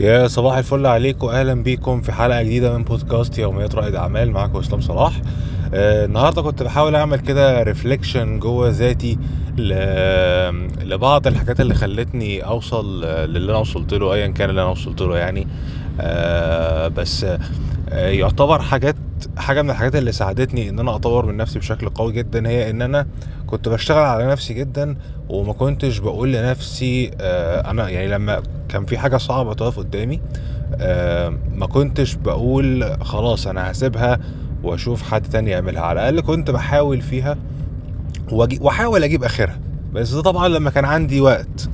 يا صباح الفل عليكم واهلا بيكم في حلقة جديدة من بودكاست يوميات رائد أعمال معاكم إسلام صلاح آه النهارده كنت بحاول أعمل كده ريفليكشن جوه ذاتي. لبعض الحاجات اللي خلتني أوصل للي أنا وصلت له ايا كان اللي أنا وصلت له يعني آه بس آه يعتبر حاجات حاجة من الحاجات اللي ساعدتني إن أنا أطور من نفسي بشكل قوي جدا هي إن أنا كنت بشتغل على نفسي جدا وما كنتش بقول لنفسي آه أنا يعني لما كان في حاجة صعبة تقف قدامي. آه ما كنتش بقول خلاص أنا هسيبها وأشوف حد تاني يعملها. على الأقل كنت بحاول فيها وأحاول أجيب آخرها. بس ده طبعا لما كان عندي وقت.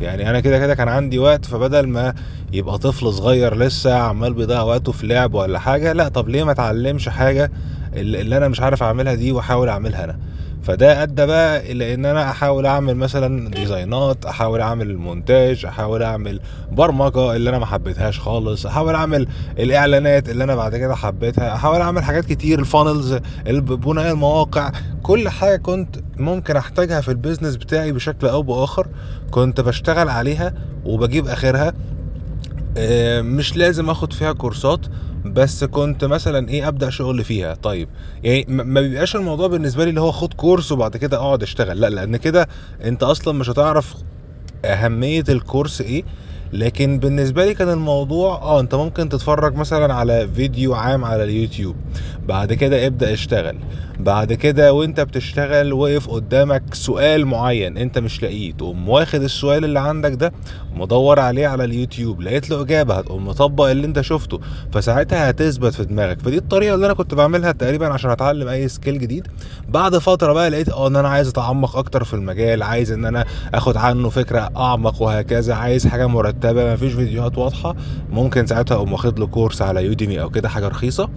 يعني أنا كده كده كان عندي وقت فبدل ما يبقى طفل صغير لسه عمال بيضيع وقته في لعب ولا حاجة لا طب ليه ما اتعلمش حاجة اللي اللي أنا مش عارف أعملها دي وأحاول أعملها أنا؟ فده أدى بقى إلى إن أنا أحاول أعمل مثلا design ات أحاول أعمل مونتاج أحاول أعمل برمجة اللي أنا ما حبيتهاش خالص أحاول أعمل الإعلانات اللي أنا بعد كده حبيتها أحاول أعمل حاجات كتير ال funnels بناء المواقع كل حاجة كنت ممكن أحتاجها في ال business بتاعي بشكل أو بآخر كنت بشتغل عليها وبجيب آخرها. آه، مش لازم آخد فيها كورسات بس كنت مثلا إيه أبدأ شغل فيها؟ طيب يعني ما بيبقاش الموضوع بالنسبة لي اللي هو خد كورس وبعد كده أقعد أشتغل لأ لأن كده أنت أصلا مش هتعرف أهمية الكورس إيه لكن بالنسبة لي كان الموضوع آه أنت ممكن تتفرج مثلا على فيديو عام على اليوتيوب بعد كده ابدأ اشتغل. بعد كده وانت بتشتغل وقف قدامك سؤال معين انت مش لاقيه تقوم واخد السؤال اللي عندك ده مدور عليه على اليوتيوب لقيت له إجابة هتقوم مطبق اللي انت شفته فساعتها هتثبت في دماغك. فدي الطريقة اللي أنا كنت بعملها تقريبا عشان أتعلم أي سكيل جديد. بعد فترة بقى لقيت آه إن أنا عايز أتعمق أكتر في المجال عايز إن أنا آخد عنه فكرة أعمق وهكذا عايز حاجة مرتبة مفيش فيديوهات واضحة ممكن ساعتها أقوم واخد له كورس على يوديمي أو كده حاجة رخيصة.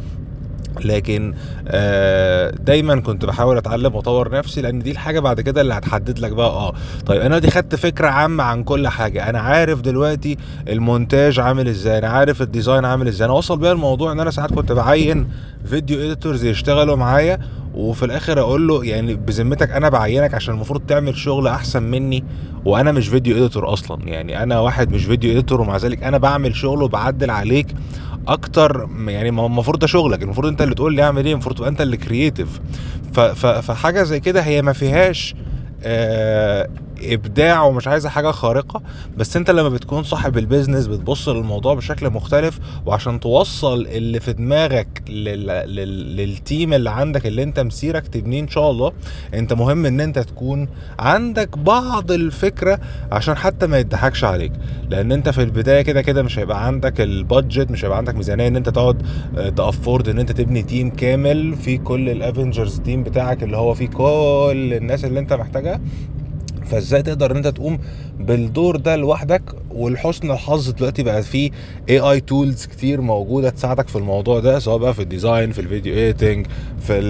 لكن آه، دايما كنت بحاول أتعلم وأطور نفسي لأن دي الحاجة بعد كده اللي هتحدد لك بقى آه. طيب أنا دي خدت فكرة عامة عن كل حاجة. أنا عارف دلوقتي المونتاج عامل إزاي أنا عارف ال design عامل إزاي. أنا وصل بيا الموضوع إن أنا ساعات كنت بعين video editors يشتغلوا معايا وفي الآخر أقول له يعني بذمتك أنا بعينك عشان المفروض تعمل شغل أحسن مني وأنا مش video editor أصلا. يعني أنا واحد مش video editor ومع ذلك أنا بعمل شغل وبعدل عليك. أكتر يعني المفروض ده شغلك المفروض أنت اللي تقول لي أعمل إيه المفروض تبقى أنت اللي creative فحاجة زي كده هي ما فيهاش إبداع ومش عايزه حاجة خارقة بس أنت لما بتكون صاحب ال business بتبص للموضوع بشكل مختلف وعشان توصل اللي في دماغك لل... لل... لل team اللي عندك اللي أنت مسيرك تبنيه إن شاء الله أنت مهم إن أنت تكون عندك بعض الفكرة عشان حتى ما يضحكش عليك. لأن أنت في البداية كده كده مش هيبقى عندك ال budget مش هيبقى عندك ميزانية إن أنت تقعد آه، ت afford إن أنت تبني team كامل في كل ال Avengers team بتاعك اللي هو فيه كل الناس اللي أنت محتاجها. فازاي تقدر إن أنت تقوم بالدور ده لوحدك؟ ولحسن الحظ دلوقتي بقى في AI tools كتير موجودة تساعدك في الموضوع ده سواء بقى في ال design في ال video editing في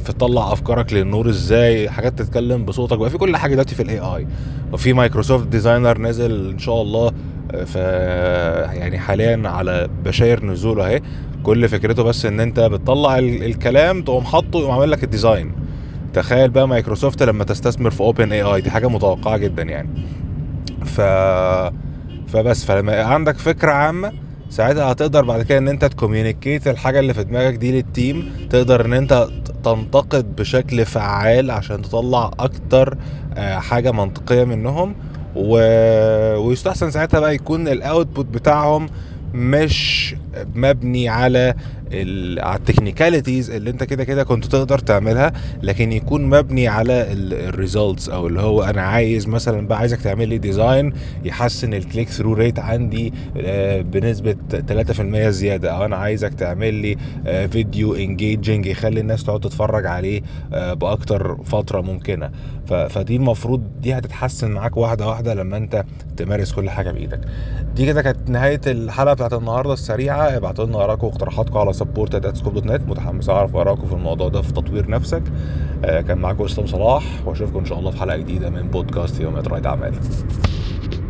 في تطلع أفكارك للنور إزاي حاجات تتكلم بصوتك بقى في كل حاجة دلوقتي في ال AI وفي Microsoft Designer نازل إن شاء الله ف يعني حاليا على بشاير نزوله أهي. كل فكرته بس إن أنت بتطلع ال- الكلام تقوم حاطه يقوم عامل لك ال design تخيل بقى مايكروسوفت لما تستثمر في OpenAI دي حاجة متوقعة جدا يعني. ف فبس فلما عندك فكرة عامة ساعتها هتقدر بعد كده إن أنت ت communicate الحاجة اللي في دماغك دي لل team تقدر إن أنت تنتقد بشكل فعال عشان تطلع أكتر آه، حاجة منطقية منهم. و... ويستحسن ساعتها بقى يكون ال output بتاعهم مش مبني على ال... على ال technicalities اللي انت كده كده كنت تقدر تعملها لكن يكون مبني على ال results أو اللي هو أنا عايز مثلا بقى عايزك تعمل لي design يحسن ال click through rate عندي آه، بنسبة 3% زيادة. أو أنا عايزك تعمل لي آه، video engaging يخلي الناس تقعد تتفرج عليه آه، بأكتر فترة ممكنة. فدي المفروض دي هتتحسن معاك واحدة واحدة لما انت تمارس كل حاجة بإيدك. دي كده كانت نهاية الحلقة بتاعت النهارده السريعة. ابعتوا لنا اراءكم واقتراحاتكم على support@scope.net متحمس أعرف اراءكم في الموضوع ده في تطوير نفسك. آه، كان معاكم إسلام صلاح وأشوفكم إن شاء الله في حلقة جديدة من بودكاست يوميات رائد أعمال.